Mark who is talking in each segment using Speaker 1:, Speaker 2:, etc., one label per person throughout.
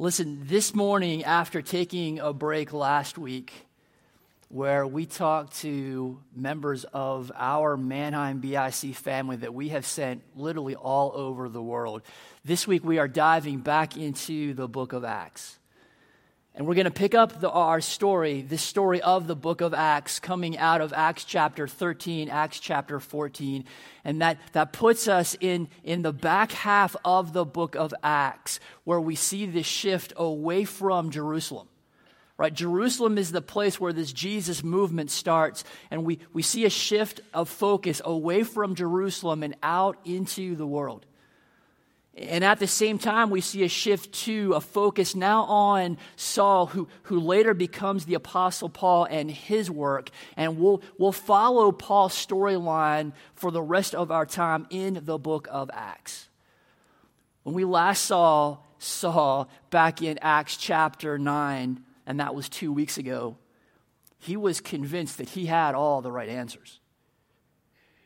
Speaker 1: Listen, this morning, after taking a break last week, where we talked to members of our Manheim BIC family that we have sent literally all over the world, this week we are diving back into the book of Acts. And we're going to pick up the, our story, this story of the book of Acts, coming out of Acts chapter 13, Acts chapter 14. And that, that puts us in, in the back half of the book of Acts, where we see this shift away from Jerusalem. Right? Jerusalem is the place where this Jesus movement starts, and we, we see a shift of focus away from Jerusalem and out into the world. And at the same time, we see a shift to a focus now on Saul, who, who later becomes the Apostle Paul and his work. And we'll, we'll follow Paul's storyline for the rest of our time in the book of Acts. When we last saw Saul back in Acts chapter 9, and that was two weeks ago, he was convinced that he had all the right answers.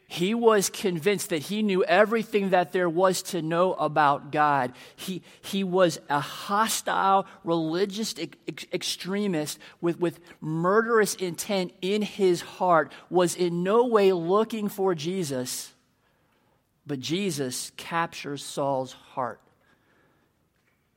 Speaker 1: He was convinced that he knew everything that there was to know about God. He, he was a hostile religious ex- extremist with, with murderous intent in his heart, was in no way looking for Jesus, but Jesus captures Saul's heart.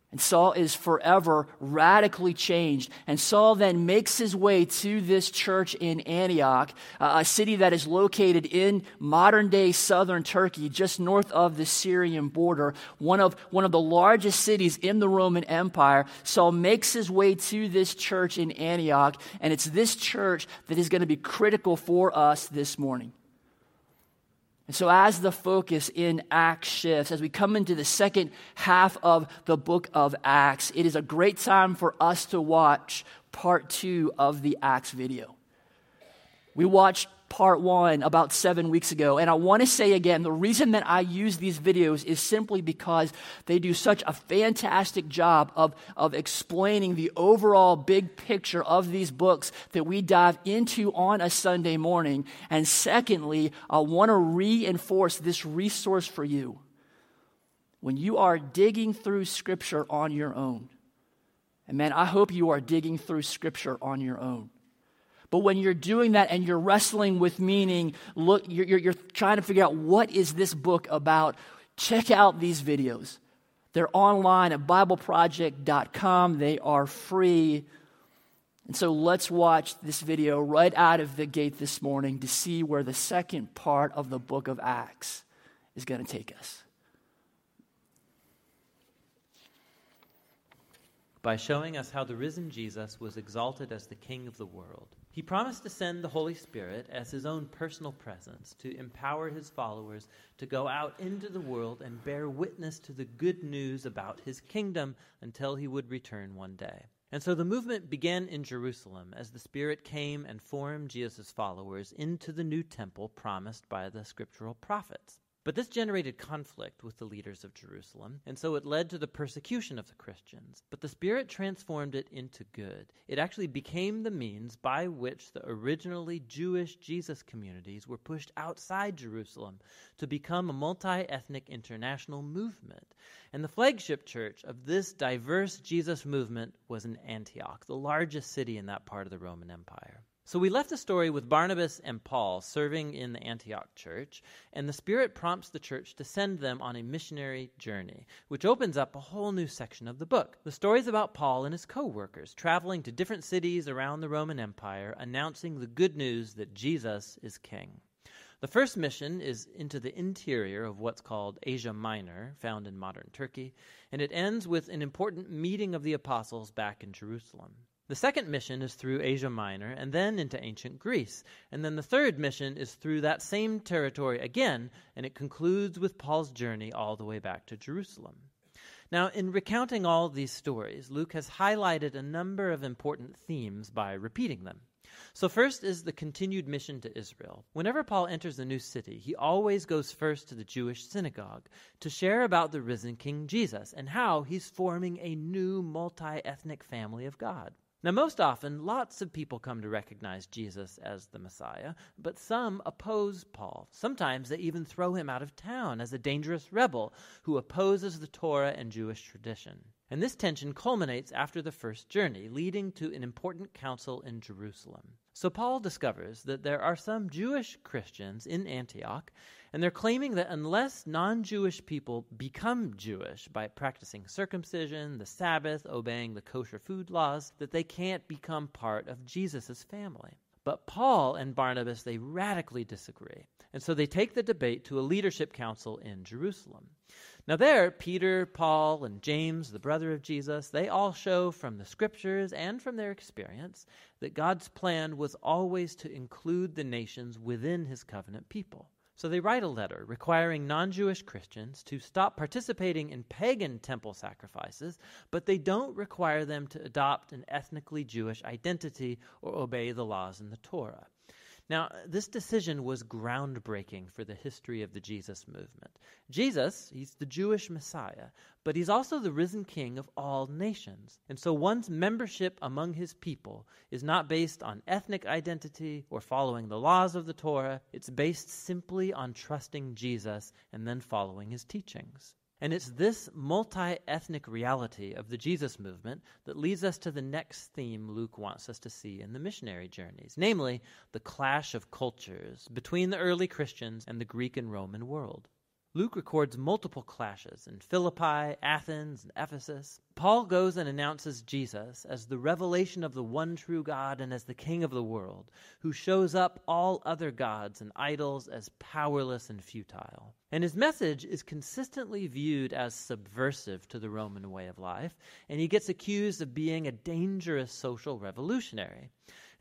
Speaker 1: And Saul is forever radically changed. And Saul then makes his way to this church in Antioch, uh, a city that is located in modern day southern Turkey, just north of the Syrian border, one of, one of the largest cities in the Roman Empire. Saul makes his way to this church in Antioch, and it's this church that is going to be critical for us this morning. And so, as the focus in Acts shifts, as we come into the second half of the book of Acts, it is a great time for us to watch part two of the Acts video. We watched part one about seven weeks ago. And I want to say again the reason that I use these videos is simply because they do such a fantastic job of, of explaining the overall big picture of these books that we dive into on a Sunday morning. And secondly, I want to reinforce this resource for you. When you are digging through Scripture on your own, and man, I hope you are digging through Scripture on your own. But when you're doing that and you're wrestling with meaning, look, you're, you're, you're, trying to figure out what is this book about, check out these videos. They're online at BibleProject.com. They are free. And so let's watch this video right out of the gate this morning to see where the second part of the book of Acts is going to take us.
Speaker 2: By showing us how the risen Jesus was exalted as the King of the world he promised to send the Holy Spirit as his own personal presence to empower his followers to go out into the world and bear witness to the good news about his kingdom until he would return one day. And so the movement began in Jerusalem as the Spirit came and formed Jesus' followers into the new temple promised by the scriptural prophets. But this generated conflict with the leaders of Jerusalem, and so it led to the persecution of the Christians. But the Spirit transformed it into good. It actually became the means by which the originally Jewish Jesus communities were pushed outside Jerusalem to become a multi ethnic international movement. And the flagship church of this diverse Jesus movement was in Antioch, the largest city in that part of the Roman Empire. So we left the story with Barnabas and Paul serving in the Antioch church, and the Spirit prompts the church to send them on a missionary journey, which opens up a whole new section of the book. The story is about Paul and his co workers traveling to different cities around the Roman Empire, announcing the good news that Jesus is king. The first mission is into the interior of what's called Asia Minor, found in modern Turkey, and it ends with an important meeting of the apostles back in Jerusalem. The second mission is through Asia Minor and then into ancient Greece. And then the third mission is through that same territory again, and it concludes with Paul's journey all the way back to Jerusalem. Now, in recounting all these stories, Luke has highlighted a number of important themes by repeating them. So, first is the continued mission to Israel. Whenever Paul enters a new city, he always goes first to the Jewish synagogue to share about the risen King Jesus and how he's forming a new multi ethnic family of God. Now, most often, lots of people come to recognize Jesus as the Messiah, but some oppose Paul. Sometimes they even throw him out of town as a dangerous rebel who opposes the Torah and Jewish tradition. And this tension culminates after the first journey, leading to an important council in Jerusalem. So Paul discovers that there are some Jewish Christians in Antioch, and they're claiming that unless non Jewish people become Jewish by practicing circumcision, the Sabbath, obeying the kosher food laws, that they can't become part of Jesus' family. But Paul and Barnabas, they radically disagree. And so they take the debate to a leadership council in Jerusalem. Now, there, Peter, Paul, and James, the brother of Jesus, they all show from the scriptures and from their experience that God's plan was always to include the nations within his covenant people. So they write a letter requiring non Jewish Christians to stop participating in pagan temple sacrifices, but they don't require them to adopt an ethnically Jewish identity or obey the laws in the Torah. Now, this decision was groundbreaking for the history of the Jesus movement. Jesus, he's the Jewish Messiah, but he's also the risen King of all nations. And so one's membership among his people is not based on ethnic identity or following the laws of the Torah, it's based simply on trusting Jesus and then following his teachings. And it's this multi ethnic reality of the Jesus movement that leads us to the next theme Luke wants us to see in the missionary journeys, namely the clash of cultures between the early Christians and the Greek and Roman world. Luke records multiple clashes in Philippi, Athens, and Ephesus. Paul goes and announces Jesus as the revelation of the one true God and as the King of the world, who shows up all other gods and idols as powerless and futile. And his message is consistently viewed as subversive to the Roman way of life, and he gets accused of being a dangerous social revolutionary.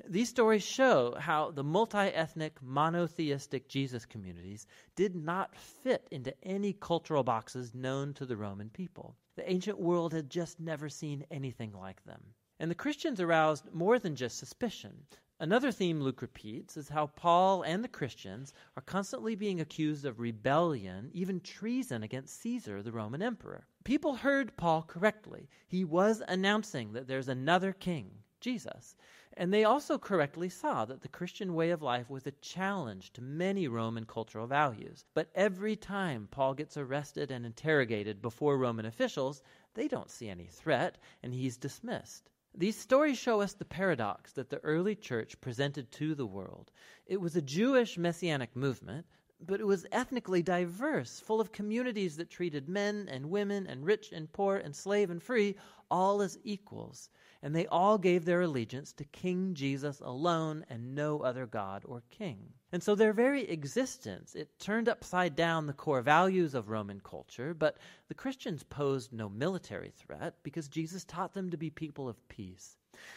Speaker 2: These stories show how the multi ethnic, monotheistic Jesus communities did not fit into any cultural boxes known to the Roman people. The ancient world had just never seen anything like them. And the Christians aroused more than just suspicion. Another theme Luke repeats is how Paul and the Christians are constantly being accused of rebellion, even treason against Caesar, the Roman emperor. People heard Paul correctly. He was announcing that there's another king, Jesus. And they also correctly saw that the Christian way of life was a challenge to many Roman cultural values. But every time Paul gets arrested and interrogated before Roman officials, they don't see any threat, and he's dismissed. These stories show us the paradox that the early church presented to the world. It was a Jewish messianic movement, but it was ethnically diverse, full of communities that treated men and women and rich and poor and slave and free all as equals and they all gave their allegiance to King Jesus alone and no other God or king. And so their very existence, it turned upside down the core values of Roman culture, but the Christians posed no military threat because Jesus taught them to be people of peace.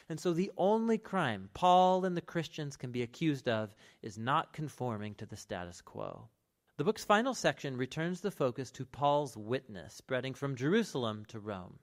Speaker 2: And so the only crime Paul and the Christians can be accused of is not conforming to the status quo. The book's final section returns the focus to Paul's witness spreading from Jerusalem to Rome.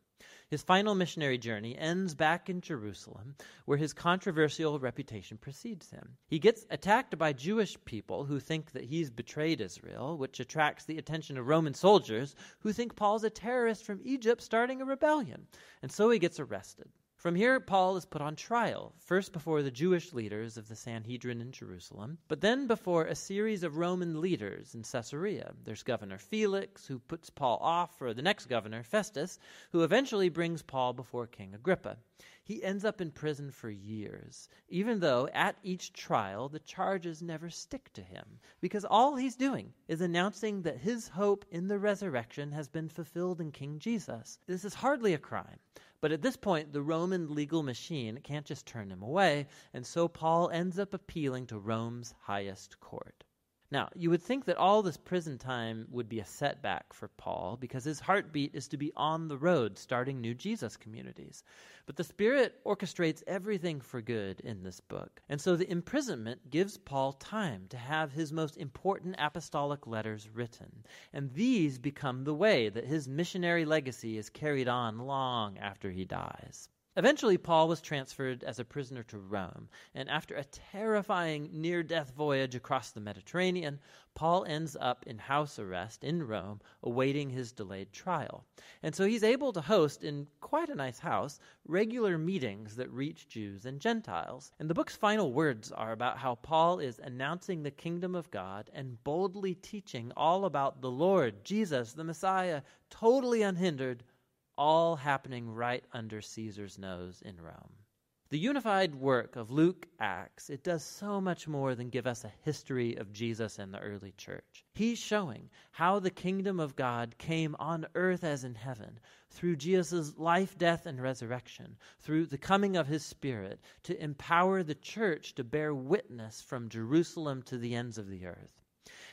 Speaker 2: His final missionary journey ends back in Jerusalem, where his controversial reputation precedes him. He gets attacked by Jewish people who think that he's betrayed Israel, which attracts the attention of Roman soldiers who think Paul's a terrorist from Egypt starting a rebellion. And so he gets arrested. From here, Paul is put on trial, first before the Jewish leaders of the Sanhedrin in Jerusalem, but then before a series of Roman leaders in Caesarea. There's Governor Felix, who puts Paul off for the next governor, Festus, who eventually brings Paul before King Agrippa. He ends up in prison for years, even though at each trial the charges never stick to him, because all he's doing is announcing that his hope in the resurrection has been fulfilled in King Jesus. This is hardly a crime. But at this point, the Roman legal machine can't just turn him away, and so Paul ends up appealing to Rome's highest court. Now, you would think that all this prison time would be a setback for Paul because his heartbeat is to be on the road starting new Jesus communities. But the Spirit orchestrates everything for good in this book. And so the imprisonment gives Paul time to have his most important apostolic letters written. And these become the way that his missionary legacy is carried on long after he dies. Eventually, Paul was transferred as a prisoner to Rome, and after a terrifying near death voyage across the Mediterranean, Paul ends up in house arrest in Rome, awaiting his delayed trial. And so he's able to host, in quite a nice house, regular meetings that reach Jews and Gentiles. And the book's final words are about how Paul is announcing the kingdom of God and boldly teaching all about the Lord, Jesus, the Messiah, totally unhindered all happening right under Caesar's nose in Rome. The unified work of Luke Acts, it does so much more than give us a history of Jesus and the early church. He's showing how the kingdom of God came on earth as in heaven through Jesus' life, death, and resurrection, through the coming of his Spirit to empower the church to bear witness from Jerusalem to the ends of the earth.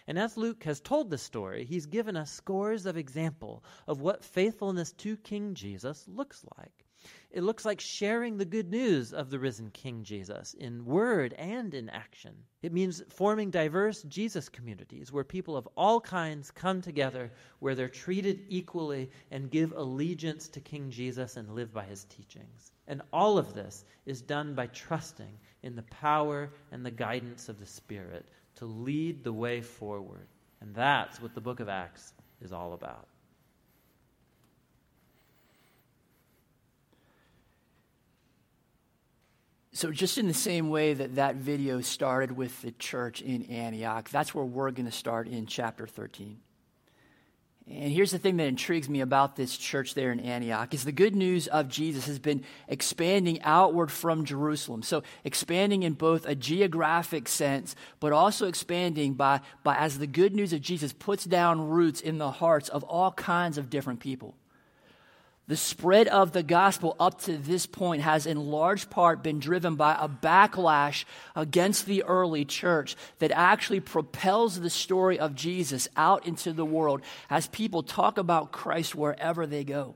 Speaker 2: And as Luke has told the story, he's given us scores of example of what faithfulness to King Jesus looks like. It looks like sharing the good news of the risen King Jesus in word and in action. It means forming diverse Jesus communities where people of all kinds come together, where they're treated equally and give allegiance to King Jesus and live by his teachings. And all of this is done by trusting in the power and the guidance of the Spirit to lead the way forward. And that's what the book of Acts is all about.
Speaker 1: So, just in the same way that that video started with the church in Antioch, that's where we're going to start in chapter 13. And here's the thing that intrigues me about this church there in Antioch is the good news of Jesus has been expanding outward from Jerusalem. So expanding in both a geographic sense, but also expanding by, by as the good news of Jesus puts down roots in the hearts of all kinds of different people. The spread of the gospel up to this point has in large part been driven by a backlash against the early church that actually propels the story of Jesus out into the world as people talk about Christ wherever they go.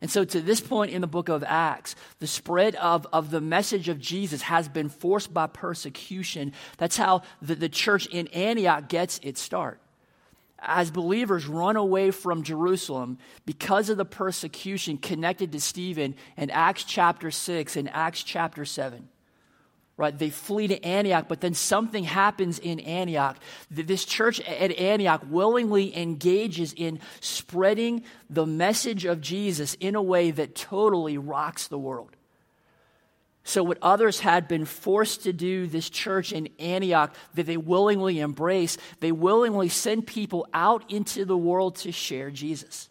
Speaker 1: And so, to this point in the book of Acts, the spread of, of the message of Jesus has been forced by persecution. That's how the, the church in Antioch gets its start as believers run away from Jerusalem because of the persecution connected to Stephen in Acts chapter 6 and Acts chapter 7. Right? They flee to Antioch, but then something happens in Antioch. This church at Antioch willingly engages in spreading the message of Jesus in a way that totally rocks the world. So, what others had been forced to do, this church in Antioch, that they willingly embrace, they willingly send people out into the world to share Jesus.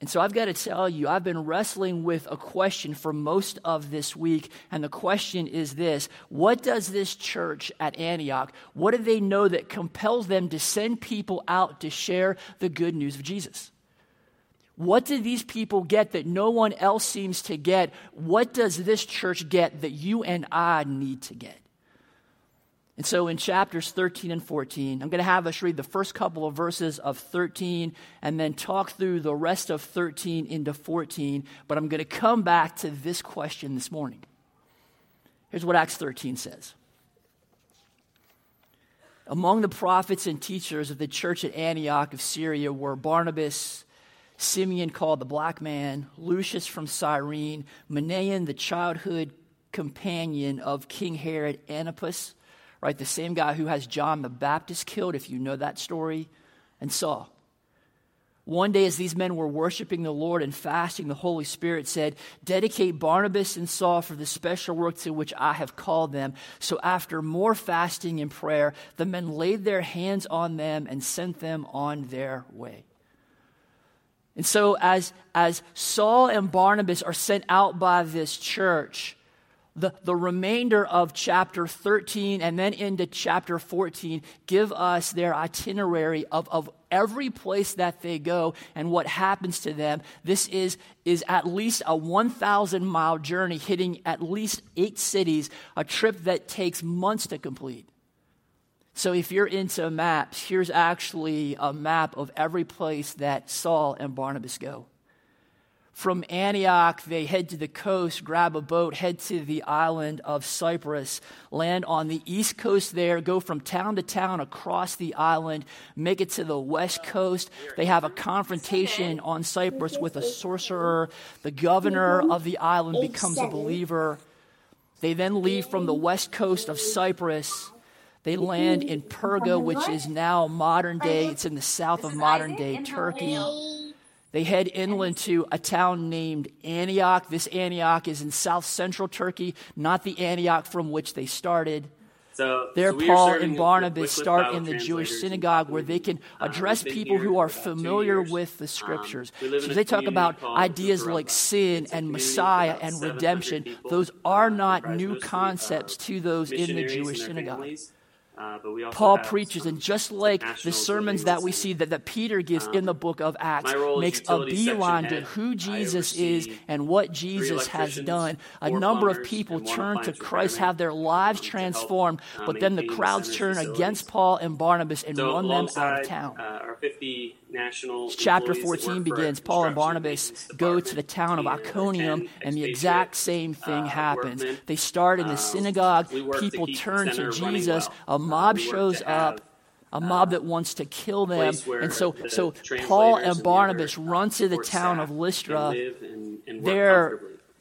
Speaker 1: And so I've got to tell you, I've been wrestling with a question for most of this week. And the question is this What does this church at Antioch, what do they know that compels them to send people out to share the good news of Jesus? What do these people get that no one else seems to get? What does this church get that you and I need to get? And so in chapters 13 and 14, I'm going to have us read the first couple of verses of 13 and then talk through the rest of 13 into 14. But I'm going to come back to this question this morning. Here's what Acts 13 says Among the prophets and teachers of the church at Antioch of Syria were Barnabas, Simeon called the black man, Lucius from Cyrene, Manaen, the childhood companion of King Herod Antipas, right? The same guy who has John the Baptist killed, if you know that story, and Saul. One day, as these men were worshiping the Lord and fasting, the Holy Spirit said, Dedicate Barnabas and Saul for the special work to which I have called them. So, after more fasting and prayer, the men laid their hands on them and sent them on their way. And so, as, as Saul and Barnabas are sent out by this church, the, the remainder of chapter 13 and then into chapter 14 give us their itinerary of, of every place that they go and what happens to them. This is, is at least a 1,000 mile journey hitting at least eight cities, a trip that takes months to complete. So, if you're into maps, here's actually a map of every place that Saul and Barnabas go. From Antioch, they head to the coast, grab a boat, head to the island of Cyprus, land on the east coast there, go from town to town across the island, make it to the west coast. They have a confrontation on Cyprus with a sorcerer. The governor of the island becomes a believer. They then leave from the west coast of Cyprus they land in Perga, which is now modern day, it's in the south of modern day Turkey. They head inland to a town named Antioch. This Antioch is in south central Turkey, not the Antioch from which they started.
Speaker 3: So,
Speaker 1: there,
Speaker 3: so
Speaker 1: Paul and Barnabas start in the Jewish synagogue where they can address
Speaker 3: um,
Speaker 1: people who are familiar with the scriptures.
Speaker 3: Um,
Speaker 1: so they talk about ideas like sin and Messiah and redemption. Those are not new concepts to those in the Jewish synagogue.
Speaker 3: Families. Uh,
Speaker 1: Paul preaches, and just like the sermons that we see that, that Peter gives
Speaker 3: um,
Speaker 1: in the book of Acts, makes a beeline to who Jesus is and what Jesus has done. A number of people turn to Christ, have their lives transformed, but then the crowds turn
Speaker 3: facilities.
Speaker 1: against Paul and Barnabas and
Speaker 3: so
Speaker 1: run them out of town.
Speaker 3: Uh, 50 national.
Speaker 1: Chapter 14 begins. Paul and Barnabas go to the town of Iconium, and the exact same thing
Speaker 3: uh,
Speaker 1: happens.
Speaker 3: Workmen.
Speaker 1: They start in the synagogue.
Speaker 3: Um,
Speaker 1: people turn to Jesus.
Speaker 3: Well.
Speaker 1: A mob shows up a mob that wants to kill them. And so,
Speaker 3: the
Speaker 1: so Paul
Speaker 3: and
Speaker 1: Barnabas
Speaker 3: and
Speaker 1: run to the town of Lystra.
Speaker 3: And and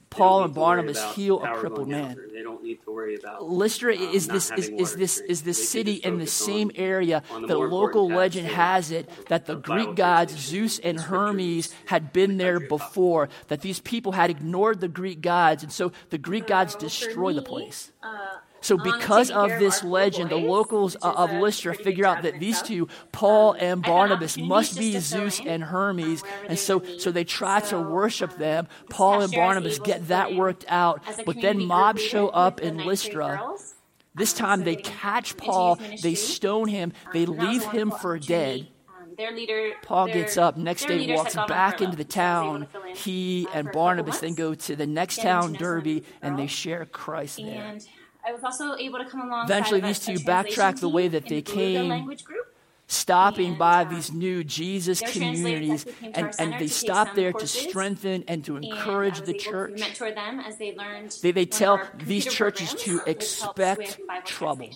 Speaker 1: Paul and Barnabas heal a crippled man.
Speaker 3: They don't need to worry about
Speaker 1: Lystra
Speaker 3: um,
Speaker 1: is this is, is this is this city in the same area
Speaker 3: the
Speaker 1: local legend has it that the Greek gods Zeus and Hermes had been there before that these people had ignored the Greek gods and so the Greek gods destroy the place. So, because of this legend, the locals uh, of Lystra figure out that these two, Paul and Barnabas, must be Zeus and Hermes. And so, so they try to worship them. Paul and Barnabas get that worked out. But then mobs show up in Lystra. This time they catch Paul, they stone him, they leave him for dead.
Speaker 4: Leader,
Speaker 1: Paul
Speaker 4: their,
Speaker 1: gets up next day, walks back into the town. He and Barnabas then go to the next town, Derbe, and they share Christ there.
Speaker 4: I was also able to come along.
Speaker 1: Eventually, these two backtrack the way that they came stopping
Speaker 4: and,
Speaker 1: by
Speaker 4: um,
Speaker 1: these new Jesus communities, and, and they
Speaker 4: stopped
Speaker 1: there
Speaker 4: courses, to
Speaker 1: strengthen and to encourage
Speaker 4: and
Speaker 1: the church.
Speaker 4: mentor them as they learned.
Speaker 1: They, they tell these churches to expect trouble.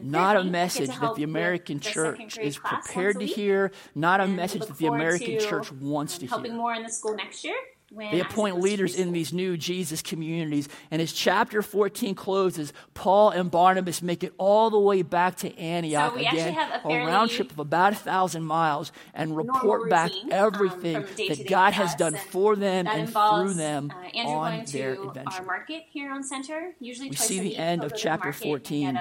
Speaker 1: Not a message that the American church is prepared to hear, not a message that the American church wants to hear.
Speaker 4: Helping more in the school next year. When
Speaker 1: they appoint leaders in these new Jesus communities. And as chapter 14 closes, Paul and Barnabas make it all the way back to Antioch
Speaker 4: so
Speaker 1: again,
Speaker 4: a,
Speaker 1: round trip of about a thousand miles, and report back everything
Speaker 4: um,
Speaker 1: that God has done for them and through them
Speaker 4: uh,
Speaker 1: on their adventure.
Speaker 4: Our market here on Center, usually
Speaker 1: we see the end of chapter 14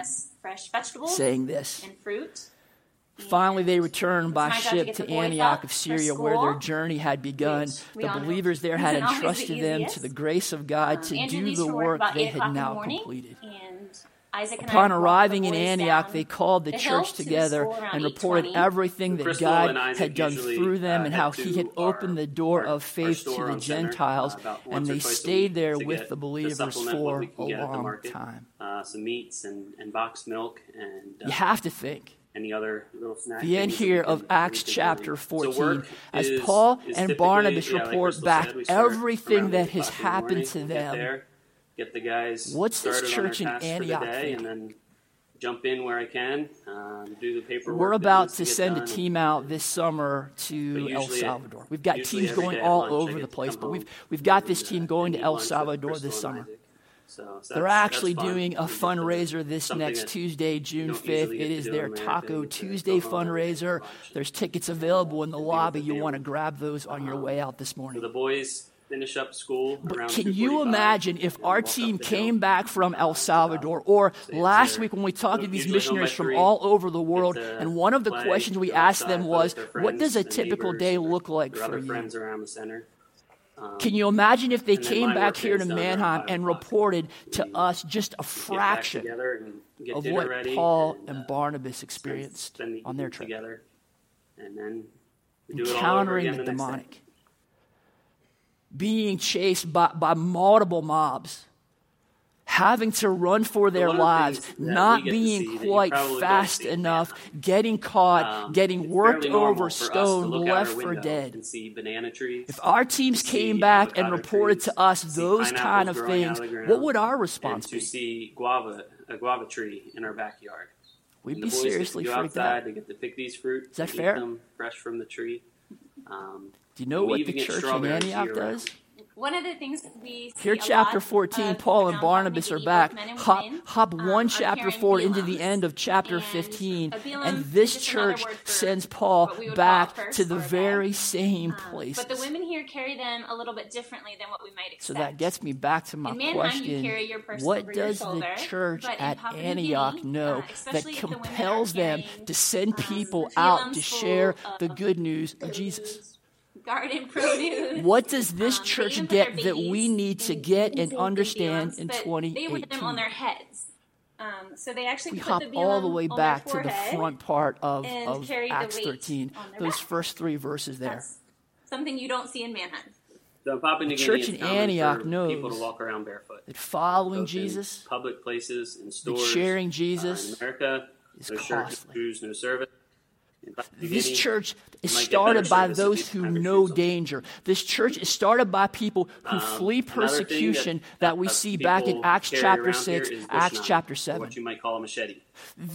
Speaker 1: saying this
Speaker 4: and fruit
Speaker 1: Finally, they returned by ship to,
Speaker 4: to
Speaker 1: Antioch of Syria, where their journey had begun. The believers there had
Speaker 4: entrusted the
Speaker 1: them to the grace of God
Speaker 4: um,
Speaker 1: to do the
Speaker 4: work
Speaker 1: they had now
Speaker 4: morning,
Speaker 1: completed. Upon arriving in Antioch,
Speaker 4: down,
Speaker 1: they called the,
Speaker 4: the
Speaker 1: church together and reported everything that
Speaker 3: Crystal
Speaker 1: God had done
Speaker 3: usually,
Speaker 1: through them
Speaker 3: uh,
Speaker 1: and how He had opened the door of faith to the Gentiles,
Speaker 3: center,
Speaker 1: and they stayed there with the believers for a long time.
Speaker 3: some meats and, boxed milk. and
Speaker 1: You have to think
Speaker 3: any other little snack.
Speaker 1: The end here of Acts chapter 14,
Speaker 3: so
Speaker 1: as
Speaker 3: is,
Speaker 1: Paul
Speaker 3: is
Speaker 1: and Barnabas
Speaker 3: yeah,
Speaker 1: report
Speaker 3: like
Speaker 1: back
Speaker 3: said,
Speaker 1: everything that has happened
Speaker 3: morning,
Speaker 1: to
Speaker 3: them. Get there, get the guys.
Speaker 1: What's this church in Antioch?
Speaker 3: Day, and then jump in where I can, um, do the paperwork.
Speaker 1: We're about to,
Speaker 3: to
Speaker 1: send
Speaker 3: done. a
Speaker 1: team out this summer to El
Speaker 3: uh,
Speaker 1: Salvador. We've got teams going all over the place, but we've we've got this
Speaker 3: uh,
Speaker 1: team going to El Salvador this summer.
Speaker 3: Isaac so
Speaker 1: they're actually doing a fundraiser this next Tuesday, June 5th. It is their Taco Tuesday fundraiser. There's tickets available in the lobby. You want to grab those on your way out this morning.
Speaker 3: So the boys finish up school but
Speaker 1: Can you imagine if our team came back from El Salvador or last week when we talked to these missionaries from all over the world and one of the questions we asked them was, what does a typical day look like for you? Can you imagine if they came back here to Manheim and reported to us just a fraction of what Paul
Speaker 3: and
Speaker 1: Barnabas experienced on their trip?
Speaker 3: and then
Speaker 1: encountering the demonic, being chased by, by multiple mobs having to run for their lives, not being quite fast enough, getting caught,
Speaker 3: um,
Speaker 1: getting worked over, stoned, left for dead. If our teams came back and reported
Speaker 3: trees,
Speaker 1: to us those kind of things,
Speaker 3: ground,
Speaker 1: what would our response
Speaker 3: to
Speaker 1: be?
Speaker 3: To see guava, a guava tree in our backyard.
Speaker 1: We'd
Speaker 3: and
Speaker 1: be seriously freaked out.
Speaker 3: They get to pick these fruit.
Speaker 1: Is that fair?
Speaker 3: fresh from the tree. Um,
Speaker 1: Do you know what the church in Antioch does?
Speaker 4: one of the things we
Speaker 1: here chapter 14 paul and barnabas are back. hop, hop
Speaker 4: um,
Speaker 1: one
Speaker 4: um,
Speaker 1: chapter four, into the end of chapter
Speaker 4: and
Speaker 1: 15 and this church sends paul back to the very same
Speaker 4: um,
Speaker 1: place
Speaker 4: but the women here carry them a little bit differently than what we might expect
Speaker 1: so that gets me back to my question. what does
Speaker 4: shoulder, the church
Speaker 1: at antioch
Speaker 4: Guinea,
Speaker 1: know
Speaker 4: uh,
Speaker 1: that
Speaker 4: compels the
Speaker 1: them to send
Speaker 4: um,
Speaker 1: people
Speaker 4: um,
Speaker 1: out to share the good news of jesus
Speaker 4: garden produce.
Speaker 1: What does this
Speaker 4: um,
Speaker 1: church get that we need to get and understand in
Speaker 4: 2018? They put them on their heads. Um, so they actually
Speaker 1: we hop
Speaker 4: the
Speaker 1: all the way back to the front part of, of Acts 13. Those
Speaker 4: back.
Speaker 1: first three verses there.
Speaker 4: That's something you don't see in
Speaker 3: Manhattan.
Speaker 1: The church in Antioch knows
Speaker 3: people to walk around barefoot.
Speaker 1: That following Jesus,
Speaker 3: public places,
Speaker 1: and
Speaker 3: stores,
Speaker 1: sharing Jesus, uh,
Speaker 3: in America,
Speaker 1: is
Speaker 3: no
Speaker 1: costly.
Speaker 3: Church, no service.
Speaker 1: This church is started by those who know danger. This church is started by people who
Speaker 3: um,
Speaker 1: flee persecution that, that,
Speaker 3: we
Speaker 1: see back in Acts chapter 6, Acts chapter 7.
Speaker 3: What you might call a machete.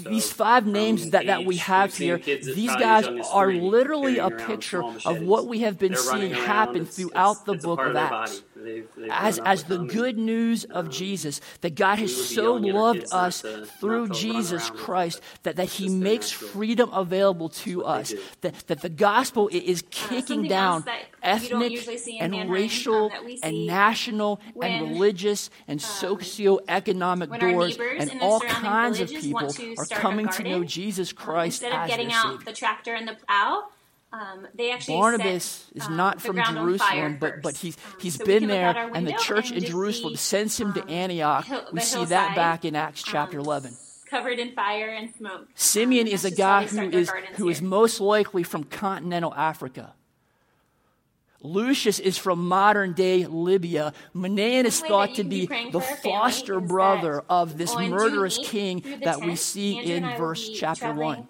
Speaker 3: So,
Speaker 1: these five names that, that we have here, these guys are literally a picture of what we have been
Speaker 3: They're
Speaker 1: seeing happen throughout
Speaker 3: it's,
Speaker 1: the
Speaker 3: it's
Speaker 1: book of,
Speaker 3: of
Speaker 1: Acts
Speaker 3: they've, they've
Speaker 1: as as the good news of Jesus, that God has so loved us through Jesus Christ that, that He makes freedom available to us. That, that the gospel is kicking
Speaker 4: uh,
Speaker 1: down ethnic and racial and national
Speaker 4: when,
Speaker 1: and religious and
Speaker 4: um, socioeconomic
Speaker 1: doors, and all kinds of people are coming to know Jesus Christ um,
Speaker 4: instead of
Speaker 1: as
Speaker 4: getting out the tractor and the plow um, they actually
Speaker 1: Barnabas
Speaker 4: set,
Speaker 1: is not
Speaker 4: um,
Speaker 1: from Jerusalem, but, but he's, he's
Speaker 4: so
Speaker 1: been there, and the church
Speaker 4: and
Speaker 1: in Jerusalem sends him to Antioch.
Speaker 4: Hill,
Speaker 1: we see that back in Acts chapter 11
Speaker 4: covered in fire and smoke.
Speaker 1: Simeon
Speaker 4: um,
Speaker 1: is a guy who is who is most likely from continental Africa. Lucius is from modern day Libya. Manaen is thought to
Speaker 4: be,
Speaker 1: the foster brother of this murderous king that we see
Speaker 4: Andrew
Speaker 1: in verse chapter 1.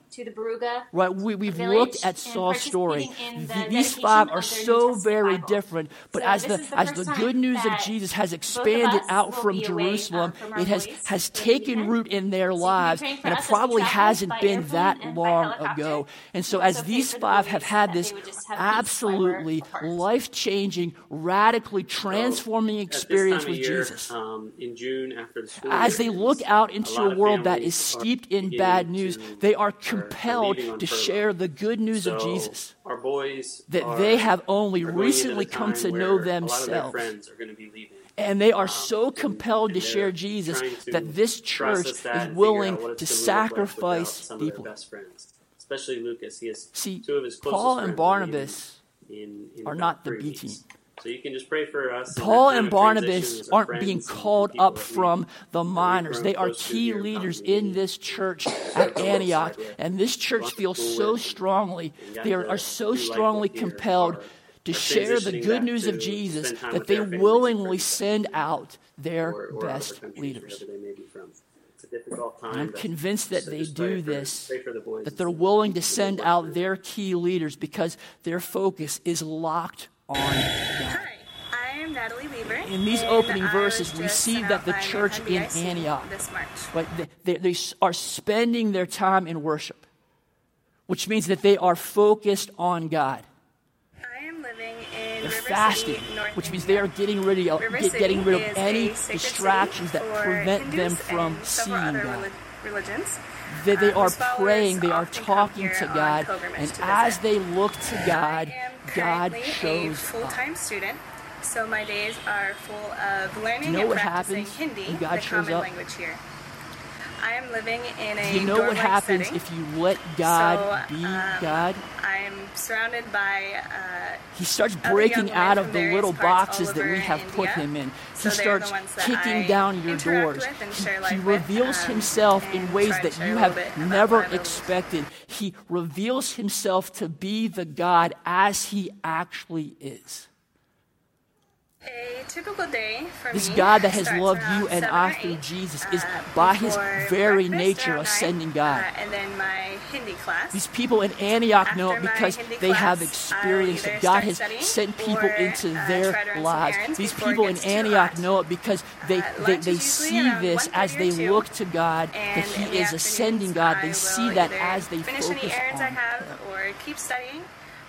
Speaker 1: Right, we,
Speaker 4: have
Speaker 1: looked at Saul's story.
Speaker 4: The,
Speaker 1: these five are so very different, but
Speaker 4: so
Speaker 1: as the,
Speaker 4: the
Speaker 1: as the good news of Jesus has expanded out from
Speaker 4: Jerusalem, away, um, from
Speaker 1: it has, has taken root in their
Speaker 4: so
Speaker 1: lives, and it probably hasn't been that long ago. And so, as these five have had this absolutely life changing, radically transforming
Speaker 3: so
Speaker 1: experience with
Speaker 3: year,
Speaker 1: Jesus.
Speaker 3: Um, in June, after the school
Speaker 1: as
Speaker 3: year,
Speaker 1: they
Speaker 3: look
Speaker 1: out into a,
Speaker 3: a
Speaker 1: world that is steeped in bad news, they are compelled to share the good news
Speaker 3: so of
Speaker 1: Jesus.
Speaker 3: Our boys
Speaker 1: that
Speaker 3: are,
Speaker 1: they have only recently come to know themselves and they are so compelled to share Jesus
Speaker 3: to
Speaker 1: that this church
Speaker 3: that
Speaker 1: is willing to,
Speaker 3: to
Speaker 1: sacrifice
Speaker 3: deeply. Especially Lucas, he has
Speaker 1: See, Paul and Barnabas
Speaker 3: in, in
Speaker 1: are not the B team.
Speaker 3: So you can just pray for us.
Speaker 1: Paul and Barnabas aren't being called up from the minors. They are key leaders in this church at Antioch. And this church feels so strongly, they are, are so strongly compelled to share the good news of Jesus that they willingly send out their best leaders
Speaker 3: difficult time.
Speaker 1: I'm convinced that they do
Speaker 3: for,
Speaker 1: this,
Speaker 3: the
Speaker 1: that they're willing to send out their key leaders because their focus is locked on God.
Speaker 5: Hi, I am Natalie Weaver.
Speaker 1: In these opening verses, we see that the church in Antioch, right, they, they are spending their time in worship, which means that they are focused on God. They're fasting, which means they are getting rid of, get, getting rid of any distractions that prevent them from seeing God.
Speaker 5: That
Speaker 1: they
Speaker 5: um,
Speaker 1: are praying, they are talking to God, and as they look to God, God shows
Speaker 5: full-time student. So my days are full of learning and practicing Hindi, the common language here. I am living in a.
Speaker 1: You know what happens
Speaker 5: setting.
Speaker 1: if you let God
Speaker 5: so,
Speaker 1: be
Speaker 5: um,
Speaker 1: God?
Speaker 5: I'm surrounded by. Uh,
Speaker 1: he starts breaking out of the little boxes that we have
Speaker 5: India.
Speaker 1: put him in.
Speaker 5: So
Speaker 1: he starts kicking
Speaker 5: I
Speaker 1: down your doors. He, he,
Speaker 5: reveals with, um,
Speaker 1: himself in ways that you have never expected. He reveals himself to be the God as he actually is.
Speaker 5: A typical day for
Speaker 1: this
Speaker 5: me
Speaker 1: God that has loved you and I through Jesus
Speaker 5: uh, is
Speaker 1: by his very nature ascending God.
Speaker 5: Uh, and then my Hindi class.
Speaker 1: These people in Antioch After know it because they
Speaker 5: class,
Speaker 1: have
Speaker 5: experienced
Speaker 1: that God has sent people
Speaker 5: or,
Speaker 1: into their
Speaker 5: uh,
Speaker 1: lives. These people in Antioch know it because they, they, they see this as they
Speaker 5: two,
Speaker 1: look to God, that he is ascending God. They see that as they focus on him.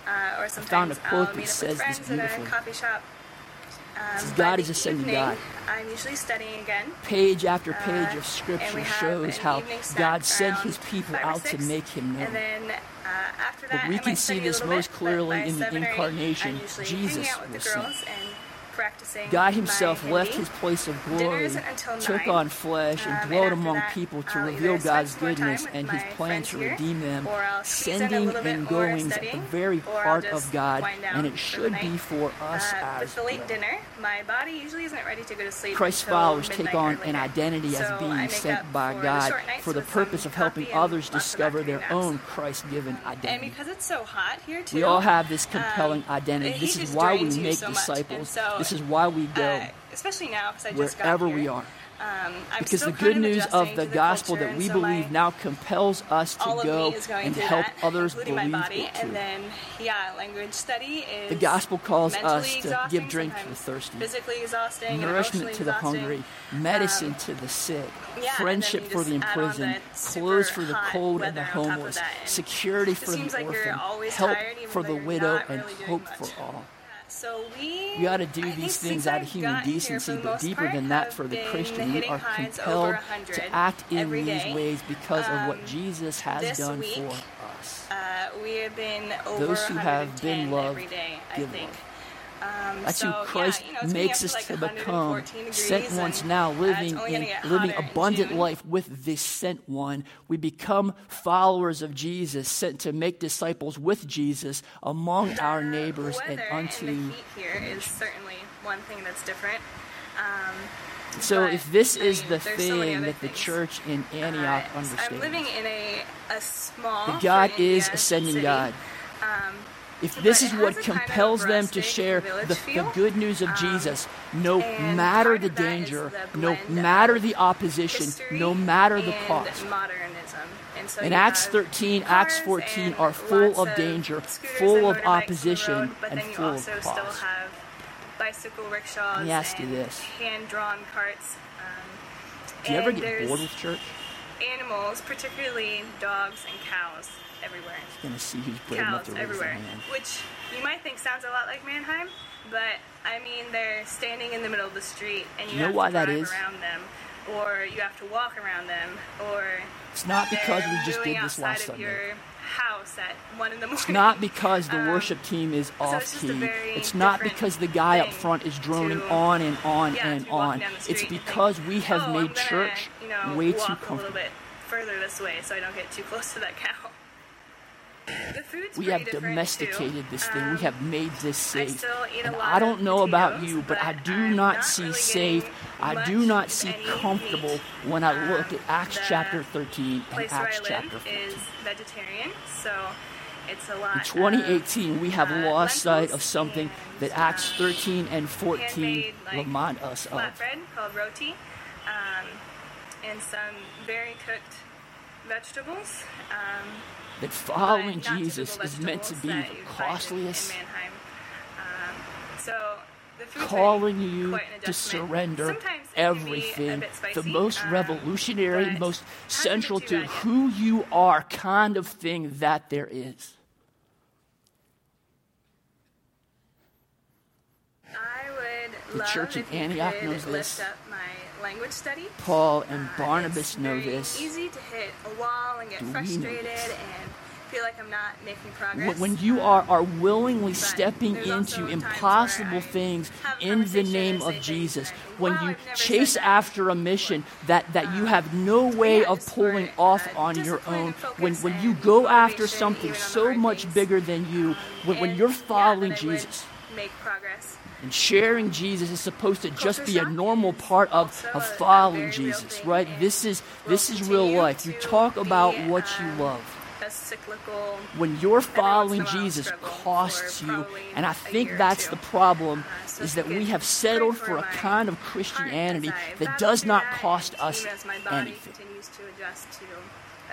Speaker 5: I
Speaker 1: found a quote that says this beautifully
Speaker 5: by
Speaker 1: God is a sending
Speaker 5: evening,
Speaker 1: God.
Speaker 5: I'm usually studying again.
Speaker 1: Page after page
Speaker 5: Uh,
Speaker 1: of scripture shows how God sent his people out to make him known.
Speaker 5: And then uh, after that,
Speaker 1: But we can see this most clearly in the
Speaker 5: seven or eight,
Speaker 1: incarnation. Jesus
Speaker 5: hanging out with
Speaker 1: was sent.
Speaker 5: And practicing.
Speaker 1: God himself left his place of glory, took on flesh, and
Speaker 5: Um,
Speaker 1: dwelt
Speaker 5: after
Speaker 1: among
Speaker 5: that,
Speaker 1: people to
Speaker 5: I'll
Speaker 1: reveal God's
Speaker 5: spend more time
Speaker 1: goodness and his plan to
Speaker 5: here,
Speaker 1: redeem them,
Speaker 5: or I'll squeeze in a
Speaker 1: sending and goings at the very heart of God, and it should be for us
Speaker 5: Uh,
Speaker 1: as
Speaker 5: the late
Speaker 1: well.
Speaker 5: dinner, my body usually isn't ready to go to sleep.
Speaker 1: Christ's followers take on an identity
Speaker 5: so
Speaker 1: as being sent by God for the purpose of helping others discover their own. Christ given identity.
Speaker 5: And because it's so hot here too,
Speaker 1: We all have this compelling
Speaker 5: um,
Speaker 1: identity. This is why we make.
Speaker 5: And
Speaker 1: disciples.
Speaker 5: so,
Speaker 1: This is why we go
Speaker 5: uh, especially now because I just
Speaker 1: wherever
Speaker 5: got here.
Speaker 1: we are.
Speaker 5: Um, I'm
Speaker 1: Because the good
Speaker 5: of
Speaker 1: news of the
Speaker 5: to
Speaker 1: gospel
Speaker 5: culture,
Speaker 1: that we
Speaker 5: so
Speaker 1: believe now compels us to go and help
Speaker 5: that,
Speaker 1: others believe
Speaker 5: my body,
Speaker 1: it too.
Speaker 5: and then yeah, language study is
Speaker 1: The gospel calls us to give drink to the thirsty,
Speaker 5: physically exhausting,
Speaker 1: nourishment to the
Speaker 5: exhausting.
Speaker 1: hungry, medicine
Speaker 5: Um,
Speaker 1: to the sick,
Speaker 5: yeah,
Speaker 1: friendship for the
Speaker 5: just add on
Speaker 1: imprisoned, clothes for the cold and the
Speaker 5: weather on top of
Speaker 1: homeless,
Speaker 5: and
Speaker 1: security for the
Speaker 5: like
Speaker 1: orphan, help for the widow, and
Speaker 5: really
Speaker 1: hope for all.
Speaker 5: So we
Speaker 1: We ought to do
Speaker 5: I
Speaker 1: these things out of human decency, but deeper
Speaker 5: part,
Speaker 1: than that, for the Christian, we are compelled to act in these
Speaker 5: day.
Speaker 1: ways because of what
Speaker 5: Um,
Speaker 1: Jesus has done
Speaker 5: week,
Speaker 1: for us.
Speaker 5: Uh, we have been over
Speaker 1: Those who have been loved
Speaker 5: every day, I
Speaker 1: give
Speaker 5: think.
Speaker 1: love.
Speaker 5: Um,
Speaker 1: That's
Speaker 5: so,
Speaker 1: who Christ
Speaker 5: yeah, you know,
Speaker 1: makes us
Speaker 5: like
Speaker 1: to become. Sent ones now
Speaker 5: uh,
Speaker 1: living
Speaker 5: only
Speaker 1: in living
Speaker 5: hotter in
Speaker 1: abundant life with this sent one. We become followers of Jesus, sent to make disciples with Jesus among our neighbors and unto.
Speaker 5: and the heat here is certainly one thing that's different. Um,
Speaker 1: So
Speaker 5: but,
Speaker 1: if this
Speaker 5: I
Speaker 1: is
Speaker 5: mean,
Speaker 1: the
Speaker 5: there's so
Speaker 1: thing that the church in Antioch
Speaker 5: Uh,
Speaker 1: understands,
Speaker 5: I'm living in a, a small.
Speaker 1: God is ascending
Speaker 5: city.
Speaker 1: God. If this is what
Speaker 5: a kind of
Speaker 1: compels them to share the, the good news of
Speaker 5: Um,
Speaker 1: Jesus, no matter the
Speaker 5: of that is
Speaker 1: danger, no matter the opposition, no matter the cost.
Speaker 5: And so
Speaker 1: In Acts 13, Acts 14 are full of danger, full of
Speaker 5: motorbikes on the
Speaker 1: opposition,
Speaker 5: road, but
Speaker 1: and
Speaker 5: then you
Speaker 1: full of
Speaker 5: also
Speaker 1: cost.
Speaker 5: still have bicycle rickshaws
Speaker 1: Let me ask you this.
Speaker 5: hand-drawn carts. Um,
Speaker 1: Do you ever get bored with church?
Speaker 5: Animals, particularly dogs and cows, everywhere.
Speaker 1: Gonna see who's brave enough
Speaker 5: Cows
Speaker 1: to raise
Speaker 5: everywhere, which you might think sounds a lot like Manheim, but I mean they're standing in the middle of the street and you,
Speaker 1: You know
Speaker 5: have
Speaker 1: why
Speaker 5: to
Speaker 1: that is?
Speaker 5: around them, or you have to walk around them, or
Speaker 1: It's not because we just did this last Sunday.
Speaker 5: your house at one in the morning.
Speaker 1: It's not because the
Speaker 5: Um,
Speaker 1: worship team is
Speaker 5: so it's
Speaker 1: key. It's not because the guy up front is droning
Speaker 5: to-
Speaker 1: on and on
Speaker 5: yeah,
Speaker 1: and
Speaker 5: to be walking
Speaker 1: on. It's
Speaker 5: and think,
Speaker 1: because we have
Speaker 5: oh,
Speaker 1: made
Speaker 5: gonna,
Speaker 1: church
Speaker 5: you know,
Speaker 1: way
Speaker 5: walk
Speaker 1: too
Speaker 5: a little
Speaker 1: comfortable.
Speaker 5: bit further this way so I don't get too close to that cow.
Speaker 1: We have domesticated
Speaker 5: too.
Speaker 1: this thing.
Speaker 5: Um,
Speaker 1: we have made this safe.
Speaker 5: a
Speaker 1: and I don't know about you, but I
Speaker 5: but
Speaker 1: do
Speaker 5: I'm
Speaker 1: not see
Speaker 5: really
Speaker 1: safe. I do not see comfortable when I look at
Speaker 5: Um,
Speaker 1: Acts
Speaker 5: the
Speaker 1: chapter 13 and
Speaker 5: place where
Speaker 1: Acts
Speaker 5: I live
Speaker 1: chapter 14.
Speaker 5: is vegetarian, so it's a lot.
Speaker 1: In
Speaker 5: of,
Speaker 1: 2018, we have
Speaker 5: uh,
Speaker 1: lost sight of something that
Speaker 5: and,
Speaker 1: Acts
Speaker 5: um,
Speaker 1: 13 and 14
Speaker 5: like,
Speaker 1: remind us of.
Speaker 5: flatbread called roti, um, and some very cooked vegetables. Um,
Speaker 1: That following Jesus is meant to be the costliest,
Speaker 5: Um, so the
Speaker 1: calling you to surrender
Speaker 5: Sometimes it can be a
Speaker 1: everything,
Speaker 5: bit
Speaker 1: the most
Speaker 5: um,
Speaker 1: revolutionary, most central to who you are kind of thing that there is.
Speaker 5: I would
Speaker 1: The church in Antioch knows this.
Speaker 5: Language study.
Speaker 1: Paul and
Speaker 5: Uh,
Speaker 1: Barnabas know this.
Speaker 5: easy to hit a wall and get
Speaker 1: Do
Speaker 5: frustrated and feel like I'm not making
Speaker 1: When-
Speaker 5: progress.
Speaker 1: When you
Speaker 5: Um,
Speaker 1: are, are willingly
Speaker 5: but
Speaker 1: stepping into impossible things in the name of Jesus, when
Speaker 5: "Wow,
Speaker 1: you chase after a mission that, that you have no way
Speaker 5: yeah,
Speaker 1: of pulling off
Speaker 5: uh,
Speaker 1: on your own, when, when you go after something
Speaker 5: even on the
Speaker 1: so much bigger than you, when, when you're following
Speaker 5: would
Speaker 1: Jesus.
Speaker 5: Make progress.
Speaker 1: And sharing Jesus is supposed to just be a normal part of, of following Jesus, right? This is this is real life. You talk about what you love. When you're
Speaker 5: once in a
Speaker 1: following Jesus costs you, and I think that's the problem
Speaker 5: Uh,
Speaker 1: is that we have settled
Speaker 5: for
Speaker 1: a kind of Christianity that does not cost us
Speaker 5: my body
Speaker 1: anything.
Speaker 5: continues to adjust to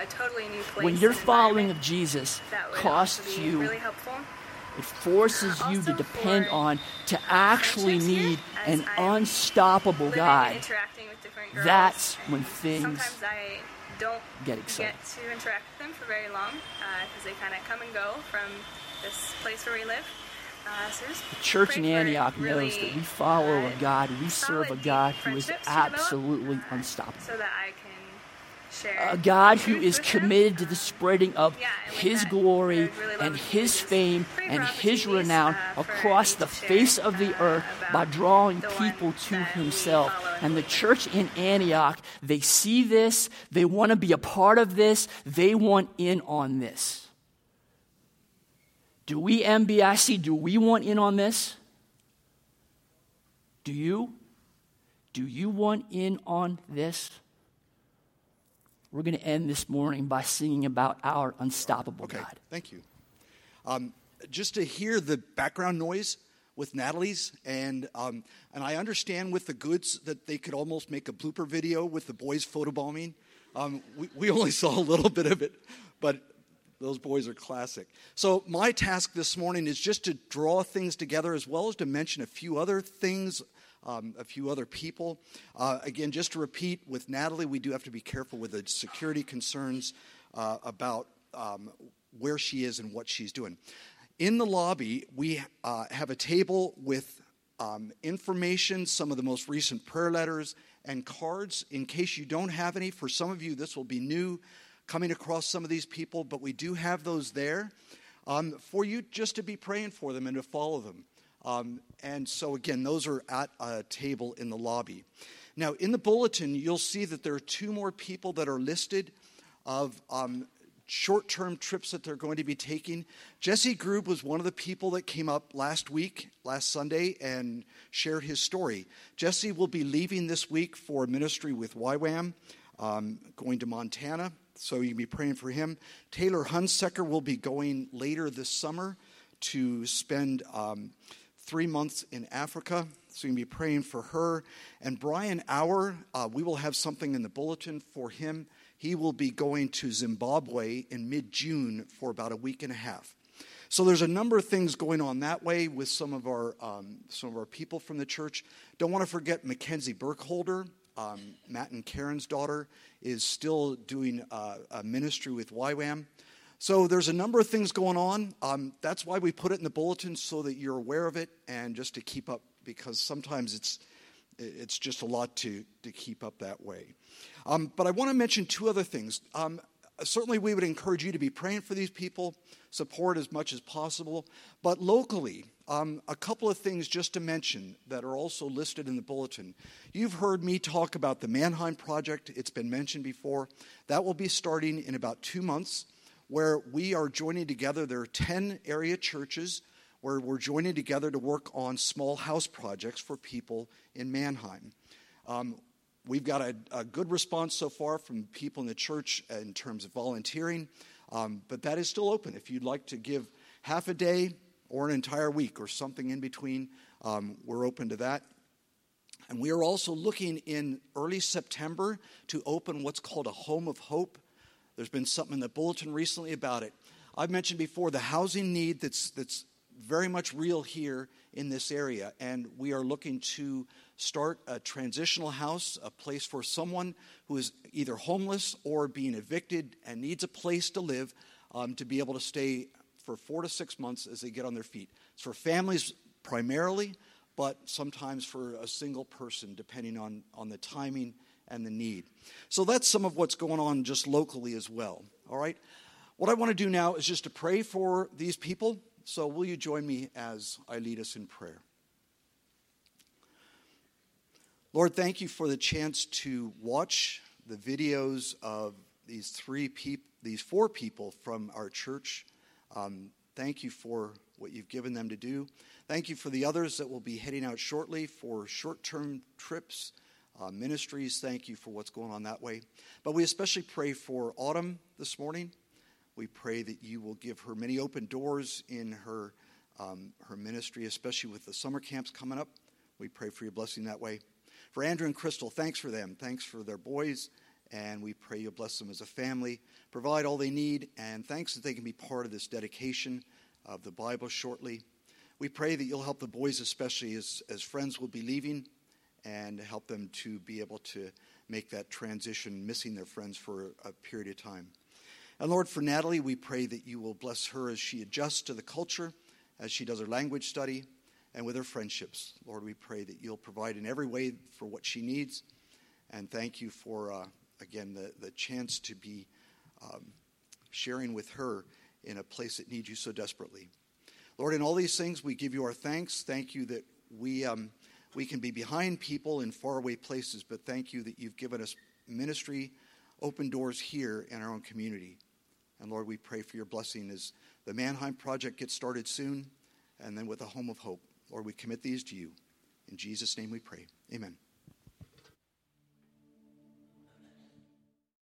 Speaker 5: a totally new place
Speaker 1: When your following of Jesus costs you. It forces you to depend on to actually need an unstoppable
Speaker 5: Living and
Speaker 1: guide.
Speaker 5: interacting with different girls,
Speaker 1: That's when things
Speaker 5: sometimes I don't
Speaker 1: get exciting.
Speaker 5: get to interact with them for very long because they kind of come and go from this place where we live. Uh, so
Speaker 1: The church in Antioch
Speaker 5: really,
Speaker 1: knows that we follow a
Speaker 5: uh,
Speaker 1: God, we serve a God who is
Speaker 5: friendships to develop,
Speaker 1: absolutely
Speaker 5: uh,
Speaker 1: unstoppable.
Speaker 5: So that I can
Speaker 1: A God who is committed to the spreading of
Speaker 5: Yeah, and with
Speaker 1: His glory
Speaker 5: I would really love
Speaker 1: and His fame and His renown across the face of the
Speaker 5: uh,
Speaker 1: earth by drawing people to Himself.
Speaker 5: and
Speaker 1: And the church in Antioch, they see this, they want to be a part of this, they want in on this. Do we, MBIC, do we want in on this? Do you? Do you want in on this? We're going to end this morning by singing about our unstoppable
Speaker 6: Okay,
Speaker 1: God.
Speaker 6: thank you. Um, just to hear the background noise with Natalie's, and um, and I understand with the goods that they could almost make a blooper video with the boys photobombing. Um, we, we only saw a little bit of it, but those boys are classic. So my task this morning is just to draw things together as well as to mention a few other things um, a few other people. Uh, again, just to repeat, with Natalie, we do have to be careful with the security concerns uh, about um, where she is and what she's doing. In the lobby, we uh, have a table with um, information, some of the most recent prayer letters, and cards. In case you don't have any, for some of you, this will be new coming across some of these people, but we do have those there um, for you just to be praying for them and to follow them. Um, and so, again, those are at a table in the lobby. Now, in the bulletin, you'll see that there are two more people that are listed of um, short term trips that they're going to be taking. Jesse Grube was one of the people that came up last week, last Sunday, and shared his story. Jesse will be leaving this week for ministry with YWAM, um, going to Montana. So you can be praying for him. Taylor Hunsecker will be going later this summer to spend um, three months in Africa. So you can be praying for her. And Brian Hour, uh, we will have something in the bulletin for him. He will be going to Zimbabwe in mid June for about a week and a half. So there's a number of things going on that way with some of our um, some of our people from the church. Don't want to forget Mackenzie Burkholder, um, Matt and Karen's daughter, is still doing uh, a ministry with YWAM. So there's a number of things going on. Um, that's why we put it in the bulletin so that you're aware of it and just to keep up because sometimes it's it's just a lot to, to keep up that way. Um, but I want to mention two other things. Um, certainly, we would encourage you to be praying for these people, support as much as possible. But locally, um, a couple of things just to mention that are also listed in the bulletin. You've heard me talk about the Manheim Project, it's been mentioned before. That will be starting in about two months, where we are joining together. There are 10 area churches where we're joining together to work on small house projects for people in Manheim. Um, we've got a, a, good response so far from people in the church in terms of volunteering, um, but that is still open. If you'd like to give half a day or an entire week or something in between, um, we're open to that. And we are also looking in early September to open what's called a Home of Hope. There's been something in the bulletin recently about it. I've mentioned before the housing need that's, that's very much real here in this area, and we are looking to start a transitional house, a place for someone who is either homeless or being evicted and needs a place to live um, to be able to stay for four to six months as they get on their feet. It's for families primarily, but sometimes for a single person, depending on, on the timing and the need. So that's some of what's going on just locally as well. All right? What I want to do now is just to pray for these people. So, will you join me as I lead us in prayer? Lord, thank you for the chance to watch the videos of these three people, these four people from our church. Um, thank you for what you've given them to do. Thank you for the others that will be heading out shortly for short term trips, uh, ministries. Thank you for what's going on that way. But we especially pray for Autumn this morning. We pray that you will give her many open doors in her, um, her ministry, especially with the summer camps coming up. We pray for your blessing that way. For Andrew and Crystal, thanks for them. Thanks for their boys. And we pray you'll bless them as a family, provide all they need, and thanks that they can be part of this dedication of the Bible shortly. We pray that you'll help the boys, especially as, as friends will be leaving, and help them to be able to make that transition, missing their friends for a period of time. And Lord, for Natalie, we pray that you will bless her as she adjusts to the culture as she does her language study and with her friendships. Lord, we pray that you'll provide in every way for what she needs. And thank you for, uh, again, the, the chance to be um, sharing with her in a place that needs you so desperately. Lord, in all these things, we give you our thanks. Thank you that we, um, we can be behind people in faraway places, but thank you that you've given us ministry, open doors here in our own community. And Lord, we pray for your blessing as the Manheim Project gets started soon, and then with a home of hope. Lord, we commit these to you. In Jesus' name we pray. Amen.